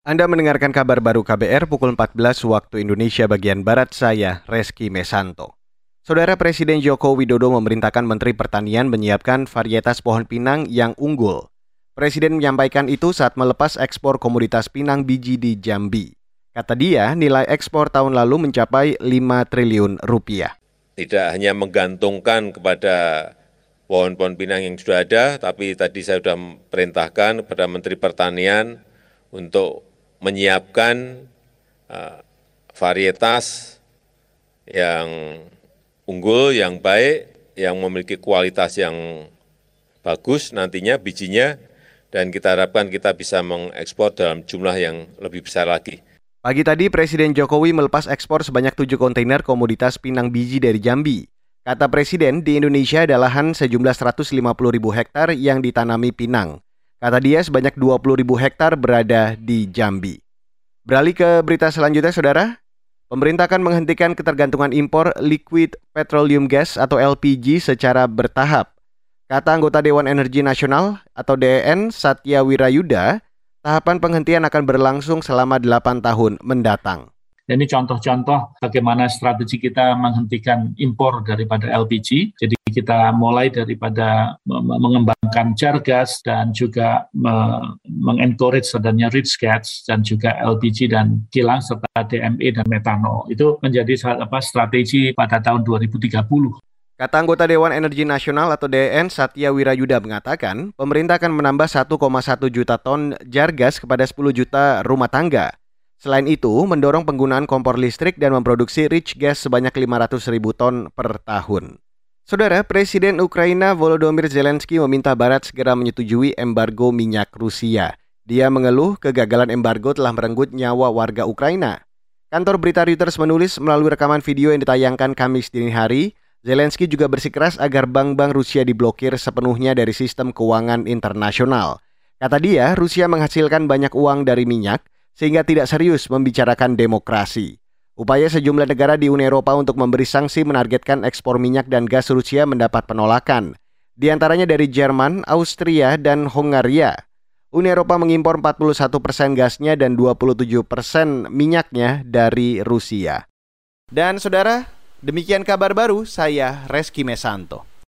Anda mendengarkan kabar baru KBR pukul 14 waktu Indonesia bagian Barat saya, Reski Mesanto. Saudara Presiden Joko Widodo memerintahkan Menteri Pertanian menyiapkan varietas pohon pinang yang unggul. Presiden menyampaikan itu saat melepas ekspor komoditas pinang biji di Jambi. Kata dia, nilai ekspor tahun lalu mencapai 5 triliun rupiah. Tidak hanya menggantungkan kepada pohon-pohon pinang yang sudah ada, tapi tadi saya sudah perintahkan kepada Menteri Pertanian untuk menyiapkan uh, varietas yang unggul, yang baik, yang memiliki kualitas yang bagus nantinya bijinya, dan kita harapkan kita bisa mengekspor dalam jumlah yang lebih besar lagi. Pagi tadi Presiden Jokowi melepas ekspor sebanyak 7 kontainer komoditas pinang biji dari Jambi. Kata Presiden, di Indonesia ada lahan sejumlah 150 ribu hektar yang ditanami pinang. Kata dia sebanyak 20 ribu hektar berada di Jambi. Beralih ke berita selanjutnya, Saudara. Pemerintah akan menghentikan ketergantungan impor liquid petroleum gas atau LPG secara bertahap. Kata anggota Dewan Energi Nasional atau DEN Satya Wirayuda, tahapan penghentian akan berlangsung selama 8 tahun mendatang. Ini contoh-contoh bagaimana strategi kita menghentikan impor daripada LPG. Jadi kita mulai daripada mengembangkan jar gas dan juga mengencourage adanya rich gas dan juga LPG dan kilang serta DME dan metanol. Itu menjadi apa strategi pada tahun 2030. Kata anggota Dewan Energi Nasional atau DN Satya Wirayuda mengatakan, pemerintah akan menambah 1,1 juta ton jar gas kepada 10 juta rumah tangga. Selain itu, mendorong penggunaan kompor listrik dan memproduksi rich gas sebanyak 500 ribu ton per tahun. Saudara, Presiden Ukraina Volodymyr Zelensky meminta Barat segera menyetujui embargo minyak Rusia. Dia mengeluh kegagalan embargo telah merenggut nyawa warga Ukraina. Kantor berita Reuters menulis melalui rekaman video yang ditayangkan Kamis dini hari, Zelensky juga bersikeras agar bank-bank Rusia diblokir sepenuhnya dari sistem keuangan internasional. Kata dia, Rusia menghasilkan banyak uang dari minyak, sehingga tidak serius membicarakan demokrasi. Upaya sejumlah negara di Uni Eropa untuk memberi sanksi menargetkan ekspor minyak dan gas Rusia mendapat penolakan. Di antaranya dari Jerman, Austria, dan Hongaria. Uni Eropa mengimpor 41 persen gasnya dan 27 persen minyaknya dari Rusia. Dan saudara, demikian kabar baru saya Reski Mesanto.